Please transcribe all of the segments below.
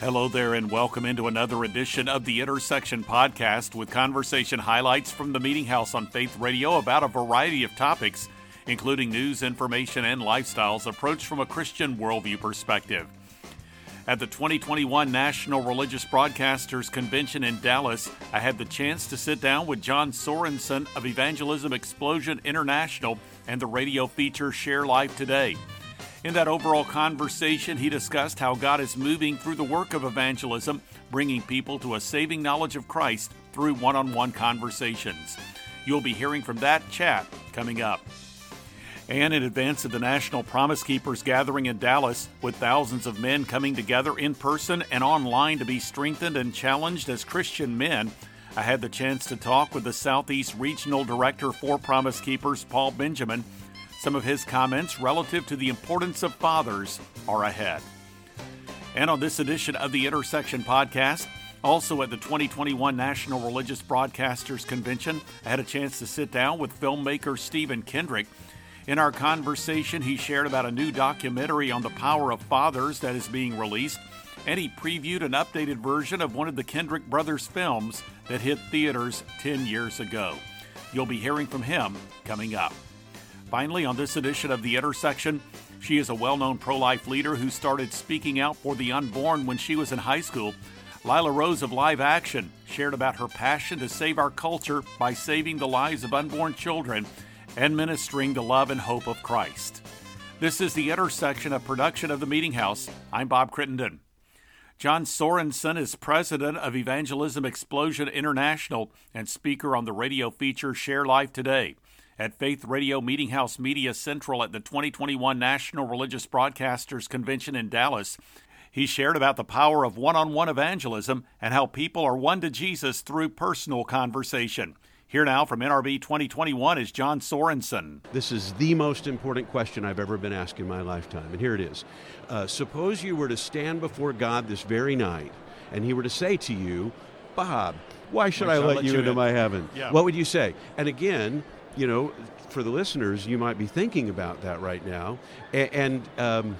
Hello there, and welcome into another edition of the Intersection Podcast with conversation highlights from the Meeting House on Faith Radio about a variety of topics, including news, information, and lifestyles approached from a Christian worldview perspective. At the 2021 National Religious Broadcasters Convention in Dallas, I had the chance to sit down with John Sorensen of Evangelism Explosion International and the radio feature Share Life Today. In that overall conversation, he discussed how God is moving through the work of evangelism, bringing people to a saving knowledge of Christ through one on one conversations. You'll be hearing from that chat coming up. And in advance of the National Promise Keepers gathering in Dallas, with thousands of men coming together in person and online to be strengthened and challenged as Christian men, I had the chance to talk with the Southeast Regional Director for Promise Keepers, Paul Benjamin some of his comments relative to the importance of fathers are ahead. And on this edition of the Intersection Podcast, also at the 2021 National Religious Broadcasters Convention, I had a chance to sit down with filmmaker Stephen Kendrick. In our conversation, he shared about a new documentary on the power of fathers that is being released, and he previewed an updated version of one of the Kendrick brothers' films that hit theaters 10 years ago. You'll be hearing from him coming up. Finally, on this edition of The Intersection, she is a well known pro life leader who started speaking out for the unborn when she was in high school. Lila Rose of Live Action shared about her passion to save our culture by saving the lives of unborn children and ministering the love and hope of Christ. This is the intersection of production of the Meeting House. I'm Bob Crittenden. John Sorensen is president of Evangelism Explosion International and speaker on the radio feature Share Life Today at Faith Radio Meeting House Media Central at the 2021 National Religious Broadcasters Convention in Dallas. He shared about the power of one on one evangelism and how people are won to Jesus through personal conversation. Here now from NRB 2021 is John Sorensen. This is the most important question I've ever been asked in my lifetime, and here it is. Uh, suppose you were to stand before God this very night, and He were to say to you, Bob, why should, why I, let I let you, you into in? my heaven? Yeah. What would you say? And again, you know, for the listeners, you might be thinking about that right now. And, and um,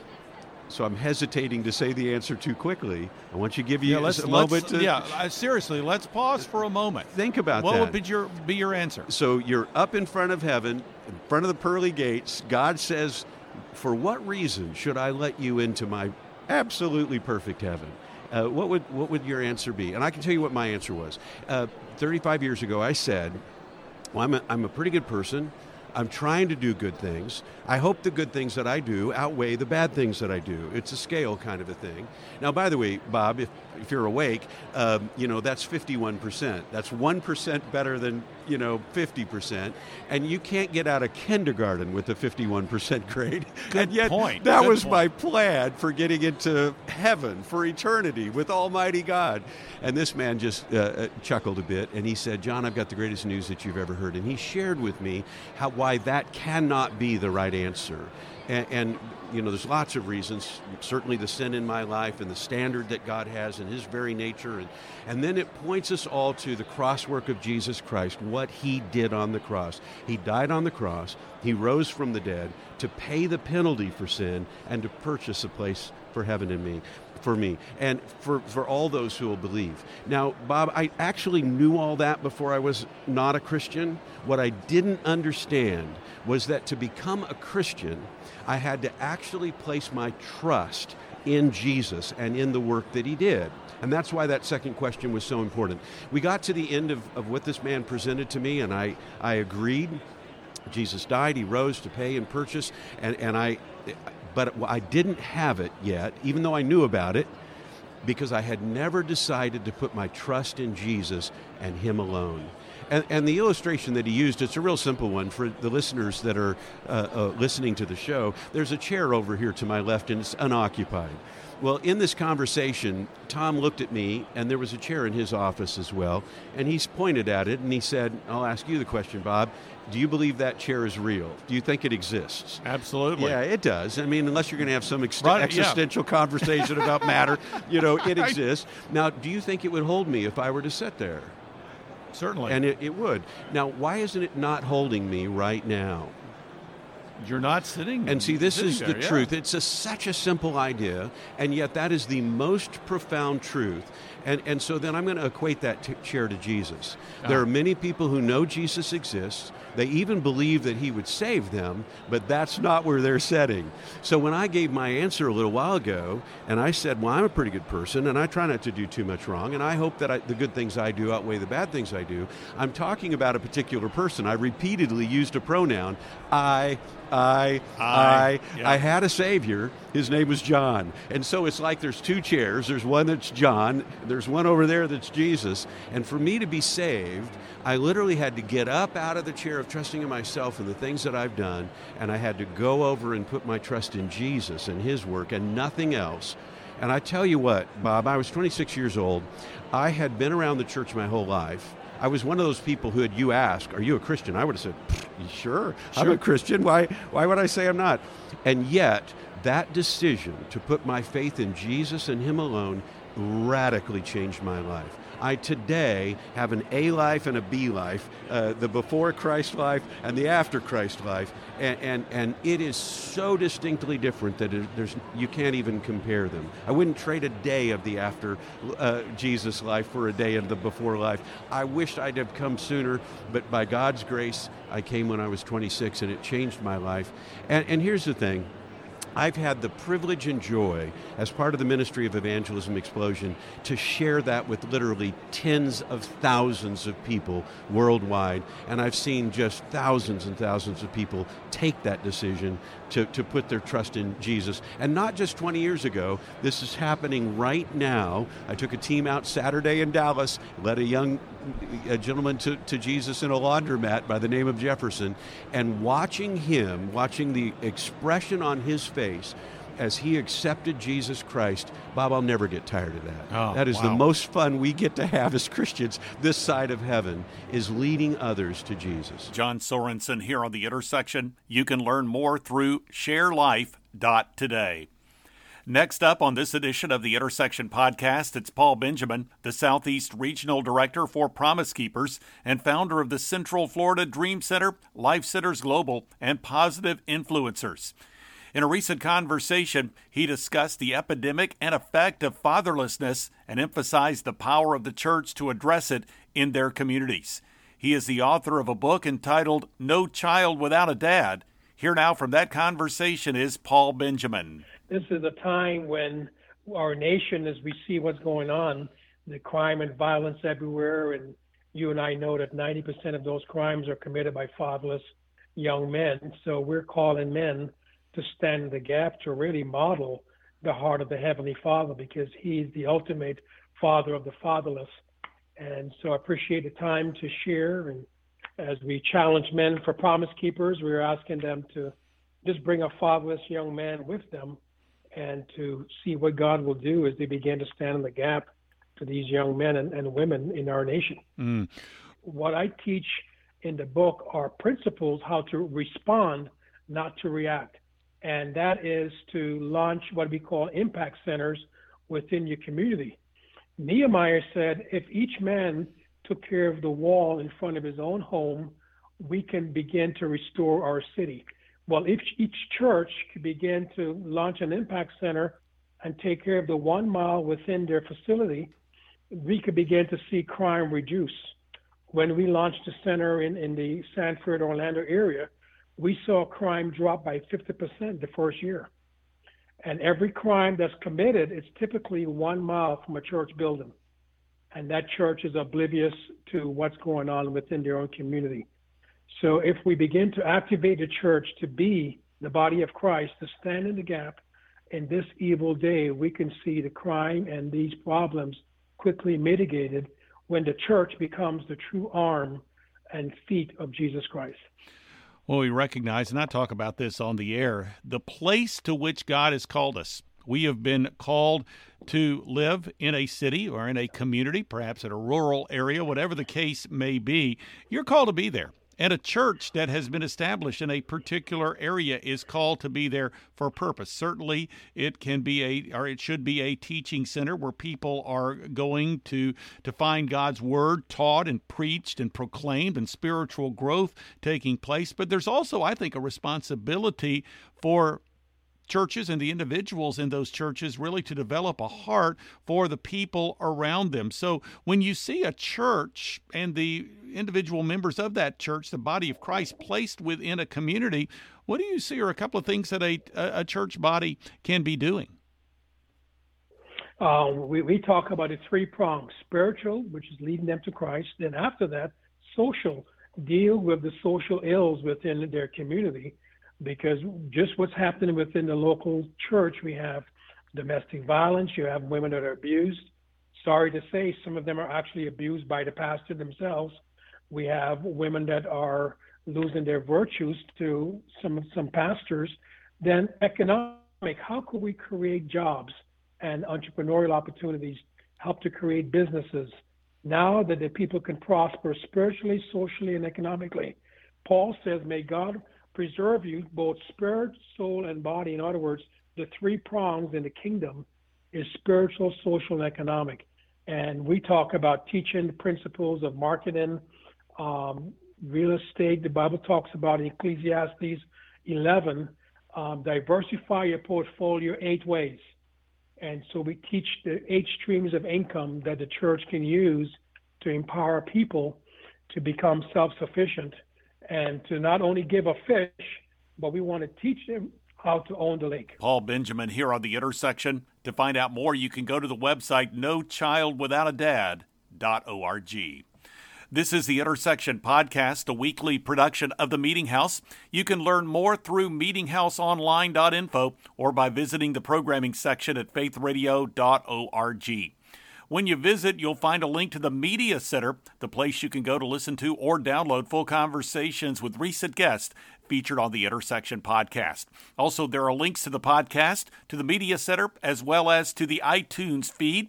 so I'm hesitating to say the answer too quickly. I want you to give you yeah, let's, a moment to. Yeah, uh, seriously, let's pause for a moment. Think about what that. What would be your, be your answer? So you're up in front of heaven, in front of the pearly gates. God says, For what reason should I let you into my absolutely perfect heaven? Uh, what would what would your answer be? And I can tell you what my answer was. Uh, 35 years ago, I said, well, I'm a, I'm a pretty good person. I'm trying to do good things. I hope the good things that I do outweigh the bad things that I do. It's a scale kind of a thing. Now, by the way, Bob, if, if you're awake, um, you know, that's 51%. That's 1% better than, you know, 50%. And you can't get out of kindergarten with a 51% grade. Good and yet, point. that good was point. my plan for getting into heaven, for eternity with Almighty God. And this man just uh, uh, chuckled a bit and he said, John, I've got the greatest news that you've ever heard. And he shared with me how why that cannot be the right answer. And, and, you know, there's lots of reasons. Certainly the sin in my life and the standard that God has in His very nature. And, and then it points us all to the cross work of Jesus Christ, what He did on the cross. He died on the cross, He rose from the dead to pay the penalty for sin and to purchase a place for heaven in me for me and for, for all those who will believe. Now, Bob, I actually knew all that before I was not a Christian. What I didn't understand was that to become a Christian, I had to actually place my trust in Jesus and in the work that he did. And that's why that second question was so important. We got to the end of, of what this man presented to me, and I, I agreed. Jesus died, he rose to pay and purchase, and, and I but I didn't have it yet, even though I knew about it, because I had never decided to put my trust in Jesus and Him alone. And, and, the illustration that he used, it's a real simple one for the listeners that are uh, uh, listening to the show. There's a chair over here to my left, and it's unoccupied. Well, in this conversation, Tom looked at me, and there was a chair in his office as well, and he's pointed at it, and he said, I'll ask you the question, Bob. Do you believe that chair is real? Do you think it exists? Absolutely. Yeah, it does. I mean, unless you're going to have some ex- right, existential yeah. conversation about matter, you know, it exists. Now, do you think it would hold me if I were to sit there? Certainly. And it, it would. Now, why isn't it not holding me right now? You're not sitting. And see, this is there, the yeah. truth. It's a, such a simple idea, and yet that is the most profound truth. And, and so then I'm going to equate that t- chair to Jesus. There Ah. are many people who know Jesus exists. They even believe that he would save them, but that's not where they're setting. So when I gave my answer a little while ago, and I said, Well, I'm a pretty good person, and I try not to do too much wrong, and I hope that I, the good things I do outweigh the bad things I do, I'm talking about a particular person. I repeatedly used a pronoun I, I, I, I. yeah. I had a savior. His name was John. And so it's like there's two chairs. There's one that's John, there's one over there that's Jesus. And for me to be saved, I literally had to get up out of the chair of trusting in myself and the things that I've done, and I had to go over and put my trust in Jesus and His work and nothing else. And I tell you what, Bob, I was 26 years old. I had been around the church my whole life. I was one of those people who had you ask, "Are you a Christian?" I would have said, "Pfft, "Sure, I'm a Christian. Why? Why would I say I'm not?" And yet, that decision to put my faith in Jesus and Him alone radically changed my life. I today have an A life and a B life, uh, the before Christ life and the after Christ life, and, and, and it is so distinctly different that it, there's, you can't even compare them. I wouldn't trade a day of the after uh, Jesus life for a day of the before life. I wished I'd have come sooner, but by God's grace, I came when I was 26 and it changed my life. And, and here's the thing I've had the privilege and joy, as part of the Ministry of Evangelism Explosion, to share that with literally tens of thousands of people worldwide. And I've seen just thousands and thousands of people take that decision to, to put their trust in Jesus. And not just 20 years ago, this is happening right now. I took a team out Saturday in Dallas, led a young a gentleman to, to Jesus in a laundromat by the name of Jefferson, and watching him, watching the expression on his face as he accepted Jesus Christ, Bob, I'll never get tired of that. Oh, that is the most fun we get to have as Christians this side of heaven, is leading others to Jesus. John Sorensen here on The Intersection. You can learn more through sharelife.today. Next up on this edition of the Intersection podcast, it's Paul Benjamin, the Southeast Regional Director for Promise Keepers and founder of the Central Florida Dream Center, Life Centers Global, and Positive Influencers. In a recent conversation, he discussed the epidemic and effect of fatherlessness and emphasized the power of the church to address it in their communities. He is the author of a book entitled No Child Without a Dad. Here now from that conversation is Paul Benjamin. this is a time when our nation, as we see what's going on, the crime and violence everywhere, and you and I know that 90% of those crimes are committed by fatherless young men. So we're calling men to stand in the gap to really model the heart of the Heavenly Father because He's the ultimate Father of the fatherless. And so I appreciate the time to share. And as we challenge men for promise keepers, we're asking them to just bring a fatherless young man with them and to see what God will do as they begin to stand in the gap for these young men and, and women in our nation. Mm. What I teach in the book are principles how to respond, not to react. And that is to launch what we call impact centers within your community. Nehemiah said, if each man took care of the wall in front of his own home, we can begin to restore our city. Well, if each church could begin to launch an impact center and take care of the one mile within their facility, we could begin to see crime reduce. When we launched the center in, in the Sanford, Orlando area, we saw crime drop by 50% the first year. And every crime that's committed is typically one mile from a church building. And that church is oblivious to what's going on within their own community. So if we begin to activate the church to be the body of Christ, to stand in the gap in this evil day, we can see the crime and these problems quickly mitigated when the church becomes the true arm and feet of Jesus Christ. Well, we recognize, and I talk about this on the air, the place to which God has called us. We have been called to live in a city or in a community, perhaps in a rural area, whatever the case may be. You're called to be there. And a church that has been established in a particular area is called to be there for a purpose. Certainly, it can be a or it should be a teaching center where people are going to to find God's word taught and preached and proclaimed and spiritual growth taking place. But there's also, I think, a responsibility for churches and the individuals in those churches really to develop a heart for the people around them. So when you see a church and the individual members of that church, the body of Christ, placed within a community, what do you see are a couple of things that a, a church body can be doing? Uh, we, we talk about it three prongs spiritual, which is leading them to Christ. Then, after that, social, deal with the social ills within their community because just what's happening within the local church, we have domestic violence, you have women that are abused. Sorry to say, some of them are actually abused by the pastor themselves. We have women that are losing their virtues to some some pastors. Then economic, how could we create jobs and entrepreneurial opportunities, help to create businesses now that the people can prosper spiritually, socially, and economically? Paul says, May God preserve you both spirit, soul, and body. In other words, the three prongs in the kingdom is spiritual, social, and economic. And we talk about teaching principles of marketing, um, real estate. The Bible talks about Ecclesiastes 11, um, diversify your portfolio eight ways. And so we teach the eight streams of income that the church can use to empower people to become self sufficient and to not only give a fish, but we want to teach them how to own the lake. Paul Benjamin here on the intersection. To find out more, you can go to the website nochildwithoutadad.org. This is the Intersection Podcast, a weekly production of the Meeting House. You can learn more through meetinghouseonline.info or by visiting the programming section at faithradio.org. When you visit, you'll find a link to the Media Center, the place you can go to listen to or download full conversations with recent guests featured on the Intersection podcast. Also, there are links to the podcast, to the Media Center, as well as to the iTunes feed.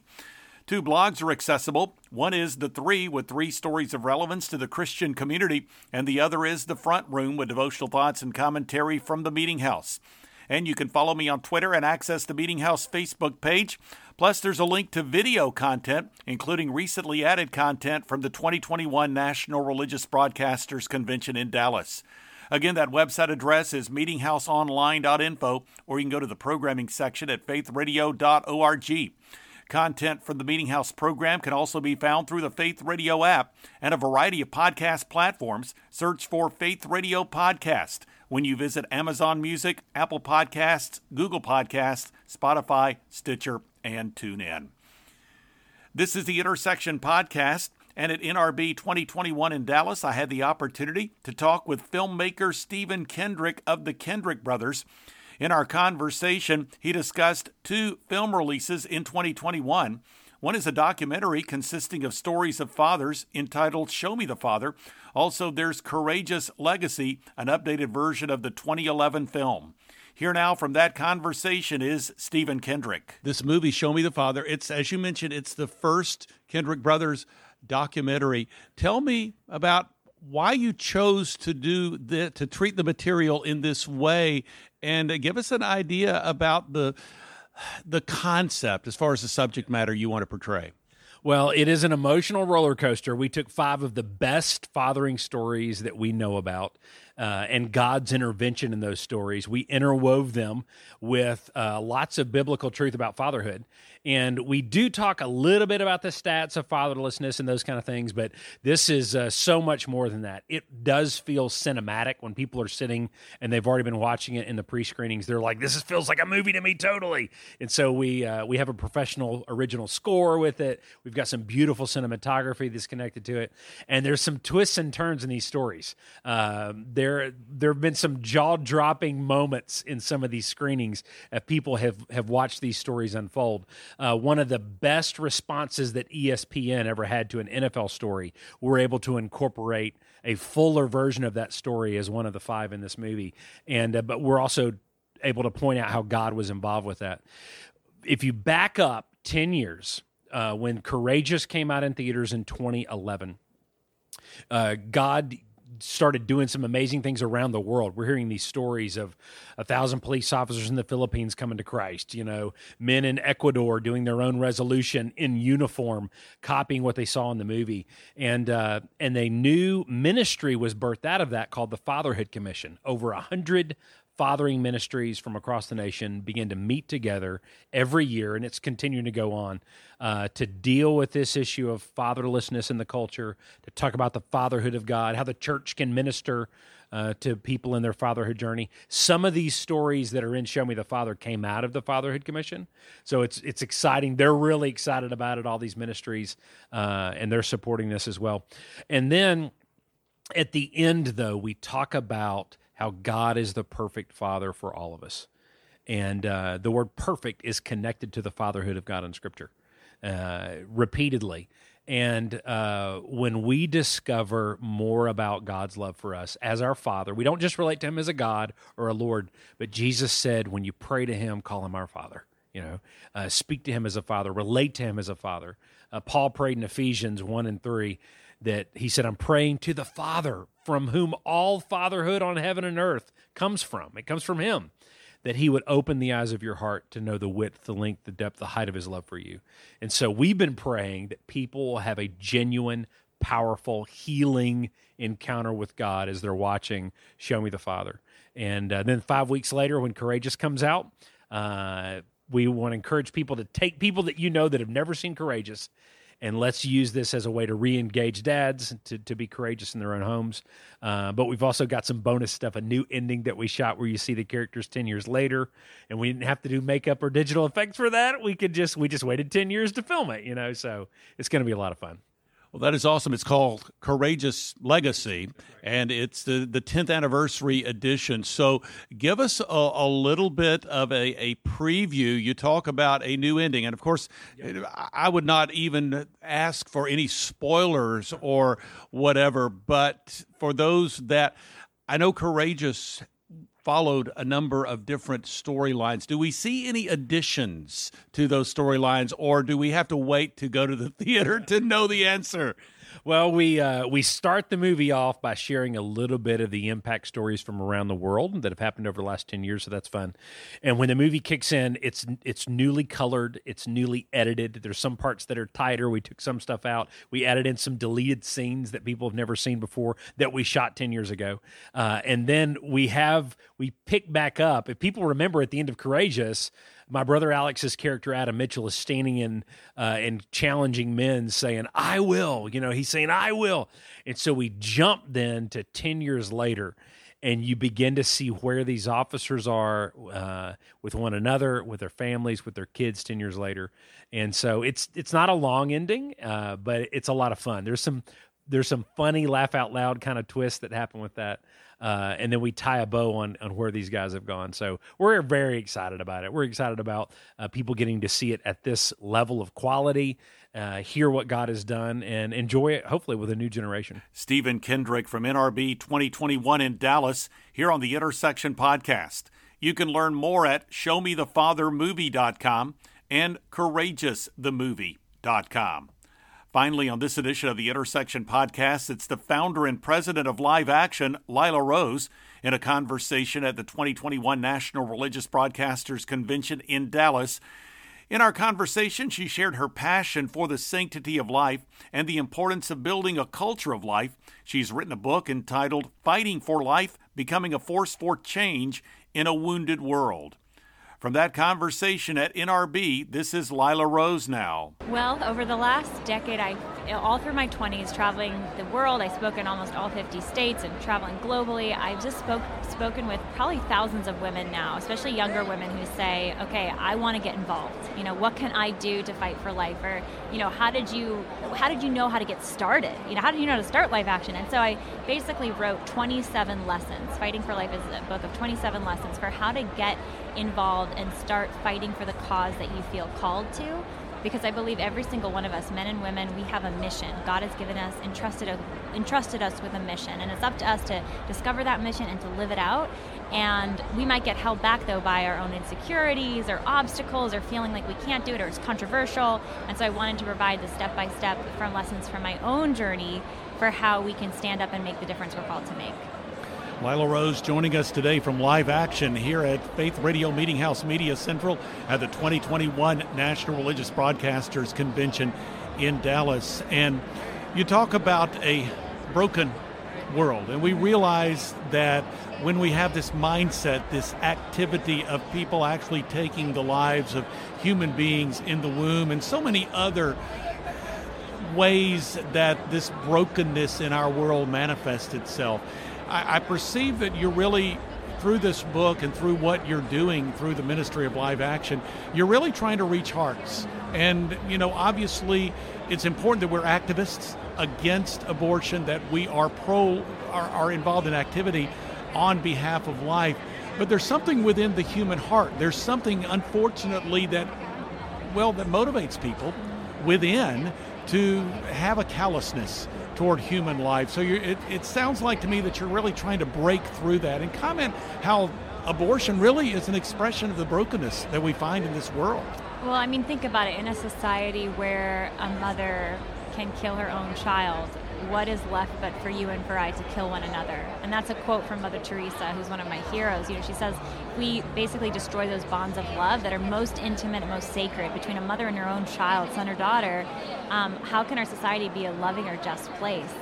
Two blogs are accessible. One is The Three, with three stories of relevance to the Christian community, and the other is The Front Room, with devotional thoughts and commentary from the Meeting House. And you can follow me on Twitter and access the Meeting House Facebook page. Plus, there's a link to video content, including recently added content from the 2021 National Religious Broadcasters Convention in Dallas. Again, that website address is meetinghouseonline.info, or you can go to the programming section at faithradio.org. Content from the Meeting House program can also be found through the Faith Radio app and a variety of podcast platforms. Search for Faith Radio Podcast when you visit Amazon Music, Apple Podcasts, Google Podcasts, Spotify, Stitcher, and TuneIn. This is the Intersection Podcast. And at NRB 2021 in Dallas, I had the opportunity to talk with filmmaker Stephen Kendrick of the Kendrick Brothers. In our conversation, he discussed two film releases in 2021. One is a documentary consisting of stories of fathers entitled Show Me the Father. Also, there's Courageous Legacy, an updated version of the 2011 film. Here now from that conversation is Stephen Kendrick. This movie, Show Me the Father, it's, as you mentioned, it's the first Kendrick Brothers documentary. Tell me about why you chose to do the, to treat the material in this way and uh, give us an idea about the the concept as far as the subject matter you want to portray. Well, it is an emotional roller coaster. We took five of the best fathering stories that we know about uh, and God's intervention in those stories. We interwove them with uh, lots of biblical truth about fatherhood. And we do talk a little bit about the stats of fatherlessness and those kind of things, but this is uh, so much more than that. It does feel cinematic when people are sitting and they've already been watching it in the pre screenings. They're like, this feels like a movie to me, totally. And so we, uh, we have a professional original score with it. We've got some beautiful cinematography that's connected to it. And there's some twists and turns in these stories. Um, there, there have been some jaw dropping moments in some of these screenings as people have, have watched these stories unfold uh, one of the best responses that ESPN ever had to an NFL story. We're able to incorporate a fuller version of that story as one of the five in this movie, and uh, but we're also able to point out how God was involved with that. If you back up ten years, uh, when Courageous came out in theaters in 2011, uh, God started doing some amazing things around the world. We're hearing these stories of a thousand police officers in the Philippines coming to Christ, you know, men in Ecuador doing their own resolution in uniform, copying what they saw in the movie. And, uh, and a new ministry was birthed out of that called the Fatherhood Commission. Over a hundred fathering ministries from across the nation begin to meet together every year, and it's continuing to go on uh, to deal with this issue of fatherlessness in the culture, to talk about the fatherhood of God, how the church can minister uh, to people in their fatherhood journey. Some of these stories that are in Show Me the Father came out of the Fatherhood Commission, so it's it's exciting. They're really excited about it. All these ministries, uh, and they're supporting this as well. And then at the end, though, we talk about how God is the perfect father for all of us. And uh, the word perfect is connected to the fatherhood of God in Scripture uh, repeatedly. And uh, when we discover more about God's love for us as our Father, we don't just relate to Him as a God or a Lord, but Jesus said, when you pray to Him, call Him our Father. You know, uh, speak to Him as a Father, relate to Him as a Father. Uh, Paul prayed in Ephesians 1 and 3 that he said, I'm praying to the Father from whom all fatherhood on heaven and earth comes from. It comes from him. That he would open the eyes of your heart to know the width, the length, the depth, the height of his love for you. And so we've been praying that people will have a genuine, powerful, healing encounter with God as they're watching Show Me the Father. And uh, then five weeks later, when Courageous comes out, uh, we want to encourage people to take people that you know that have never seen Courageous and let's use this as a way to re-engage dads to, to be courageous in their own homes. Uh, but we've also got some bonus stuff a new ending that we shot where you see the characters 10 years later and we didn't have to do makeup or digital effects for that. We could just we just waited 10 years to film it you know so it's going to be a lot of fun well, that is awesome. It's called Courageous Legacy, and it's the, the 10th anniversary edition. So, give us a, a little bit of a, a preview. You talk about a new ending, and of course, I would not even ask for any spoilers or whatever, but for those that I know Courageous followed a number of different storylines. Do we see any additions to those storylines, or do we have to wait to go to the theater to know the answer? Well, we uh, we start the movie off by sharing a little bit of the impact stories from around the world that have happened over the last ten years, so that's fun. And when the movie kicks in, it's it's newly colored, it's newly edited. There's some parts that are tighter. We took some stuff out. We added in some deleted scenes that people have never seen before that we shot ten years ago. Uh, and then we have we pick back up. If people remember at the end of Courageous my brother Alex's character Adam Mitchell is standing in uh, and challenging men, saying, "I will." You know, he's saying, "I will," and so we jump then to ten years later, and you begin to see where these officers are uh, with one another, with their families, with their kids. Ten years later, and so it's it's not a long ending, uh, but it's a lot of fun. There's some there's some funny laugh out loud kind of twists that happen with that. Uh, and then we tie a bow on, on where these guys have gone. So we're very excited about it. We're excited about uh, people getting to see it at this level of quality, uh, hear what God has done, and enjoy it, hopefully, with a new generation. Stephen Kendrick from NRB 2021 in Dallas, here on the Intersection Podcast. You can learn more at showmethefathermovie.com and courageousthemovie.com. Finally, on this edition of the Intersection Podcast, it's the founder and president of Live Action, Lila Rose, in a conversation at the 2021 National Religious Broadcasters Convention in Dallas. In our conversation, she shared her passion for the sanctity of life and the importance of building a culture of life. She's written a book entitled Fighting for Life Becoming a Force for Change in a Wounded World. From that conversation at NRB, this is Lila Rose now. Well, over the last decade, I all through my 20s, traveling the world, I spoke in almost all 50 states and traveling globally. I've just spoke, spoken with probably thousands of women now, especially younger women who say, "Okay, I want to get involved. You know, what can I do to fight for life?" Or, you know, how did you how did you know how to get started? You know, how did you know how to start Live Action? And so I basically wrote 27 lessons. Fighting for Life is a book of 27 lessons for how to get involved and start fighting for the cause that you feel called to because I believe every single one of us, men and women, we have a mission. God has given us, entrusted, entrusted us with a mission, and it's up to us to discover that mission and to live it out. And we might get held back though by our own insecurities or obstacles or feeling like we can't do it or it's controversial. And so I wanted to provide the step by step from lessons from my own journey for how we can stand up and make the difference we're called to make. Lila Rose joining us today from live action here at Faith Radio Meeting House Media Central at the 2021 National Religious Broadcasters Convention in Dallas. And you talk about a broken world, and we realize that when we have this mindset, this activity of people actually taking the lives of human beings in the womb, and so many other ways that this brokenness in our world manifests itself I, I perceive that you're really through this book and through what you're doing through the ministry of live action you're really trying to reach hearts. And you know obviously it's important that we're activists against abortion that we are pro are, are involved in activity on behalf of life. But there's something within the human heart. There's something unfortunately that well that motivates people within to have a callousness toward human life. So it, it sounds like to me that you're really trying to break through that and comment how abortion really is an expression of the brokenness that we find in this world. Well, I mean, think about it. In a society where a mother can kill her own child, what is left but for you and for I to kill one another? And that's a quote from Mother Teresa, who's one of my heroes. You know, she says, we basically destroy those bonds of love that are most intimate and most sacred between a mother and her own child, son or daughter. Um, how can our society be a loving or just place?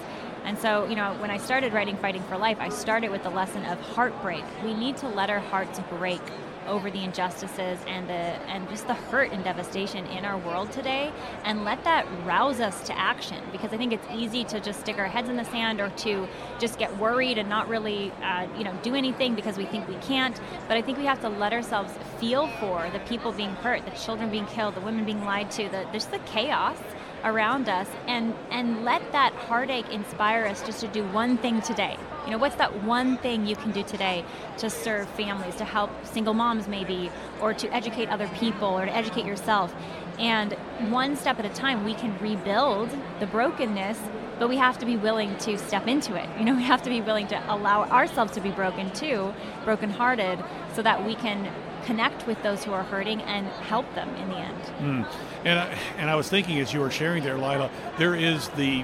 And so, you know, when I started writing Fighting for Life, I started with the lesson of heartbreak. We need to let our hearts break over the injustices and the and just the hurt and devastation in our world today and let that rouse us to action. Because I think it's easy to just stick our heads in the sand or to just get worried and not really uh, you know do anything because we think we can't. But I think we have to let ourselves feel for the people being hurt the children being killed the women being lied to the just the chaos around us and and let that heartache inspire us just to do one thing today you know what's that one thing you can do today to serve families to help single moms maybe or to educate other people or to educate yourself and one step at a time we can rebuild the brokenness but we have to be willing to step into it you know we have to be willing to allow ourselves to be broken too brokenhearted so that we can connect with those who are hurting and help them in the end. Mm. And, I, and I was thinking as you were sharing there, Lila, there is the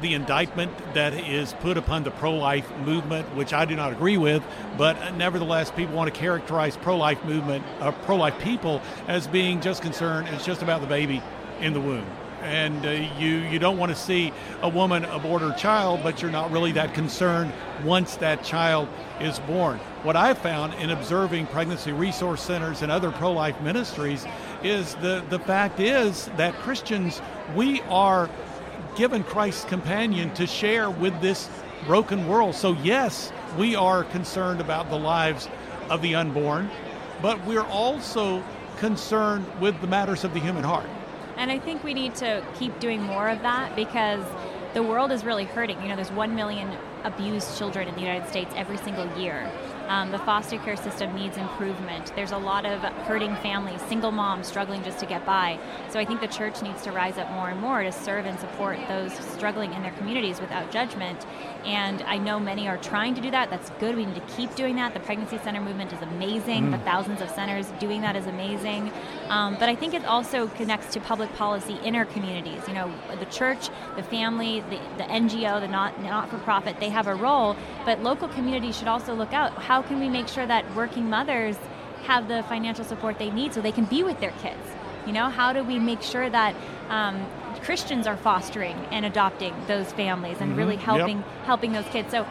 the indictment that is put upon the pro life movement, which I do not agree with, but nevertheless, people want to characterize pro life movement, uh, pro life people, as being just concerned, it's just about the baby in the womb and uh, you you don't want to see a woman abort her child, but you're not really that concerned once that child is born. What I've found in observing pregnancy resource centers and other pro-life ministries is the the fact is that Christians we are given Christ's companion to share with this broken world. So yes, we are concerned about the lives of the unborn, but we're also concerned with the matters of the human heart. And I think we need to keep doing more of that because the world is really hurting. You know, there's 1 million abused children in the United States every single year. Um, the foster care system needs improvement. There's a lot of hurting families, single moms struggling just to get by. So I think the church needs to rise up more and more to serve and support those struggling in their communities without judgment. And I know many are trying to do that. That's good. We need to keep doing that. The pregnancy center movement is amazing. Mm. The thousands of centers doing that is amazing. Um, but I think it also connects to public policy in our communities. You know, the church, the family, the, the NGO, the not not for profit, they have a role. But local communities should also look out. How how can we make sure that working mothers have the financial support they need so they can be with their kids? You know, how do we make sure that um, Christians are fostering and adopting those families and mm-hmm. really helping yep. helping those kids? So,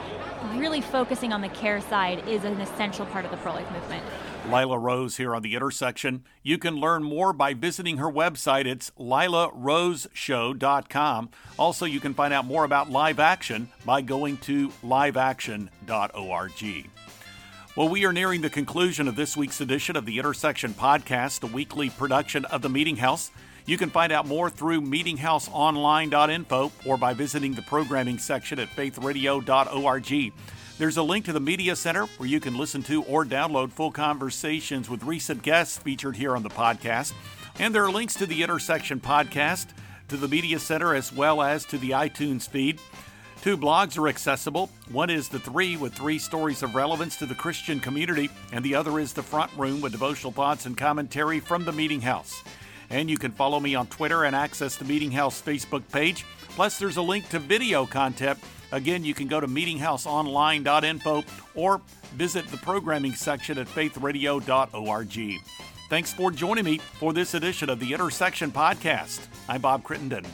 really focusing on the care side is an essential part of the pro-life movement. Lila Rose here on the intersection. You can learn more by visiting her website. It's lilaroseshow.com. Also, you can find out more about live action by going to liveaction.org. Well, we are nearing the conclusion of this week's edition of the Intersection Podcast, the weekly production of the Meeting House. You can find out more through meetinghouseonline.info or by visiting the programming section at faithradio.org. There's a link to the Media Center where you can listen to or download full conversations with recent guests featured here on the podcast. And there are links to the Intersection podcast, to the Media Center, as well as to the iTunes feed. Two blogs are accessible. One is The Three, with three stories of relevance to the Christian community, and the other is The Front Room, with devotional thoughts and commentary from the Meeting House. And you can follow me on Twitter and access the Meeting House Facebook page. Plus, there's a link to video content. Again, you can go to meetinghouseonline.info or visit the programming section at faithradio.org. Thanks for joining me for this edition of the Intersection Podcast. I'm Bob Crittenden.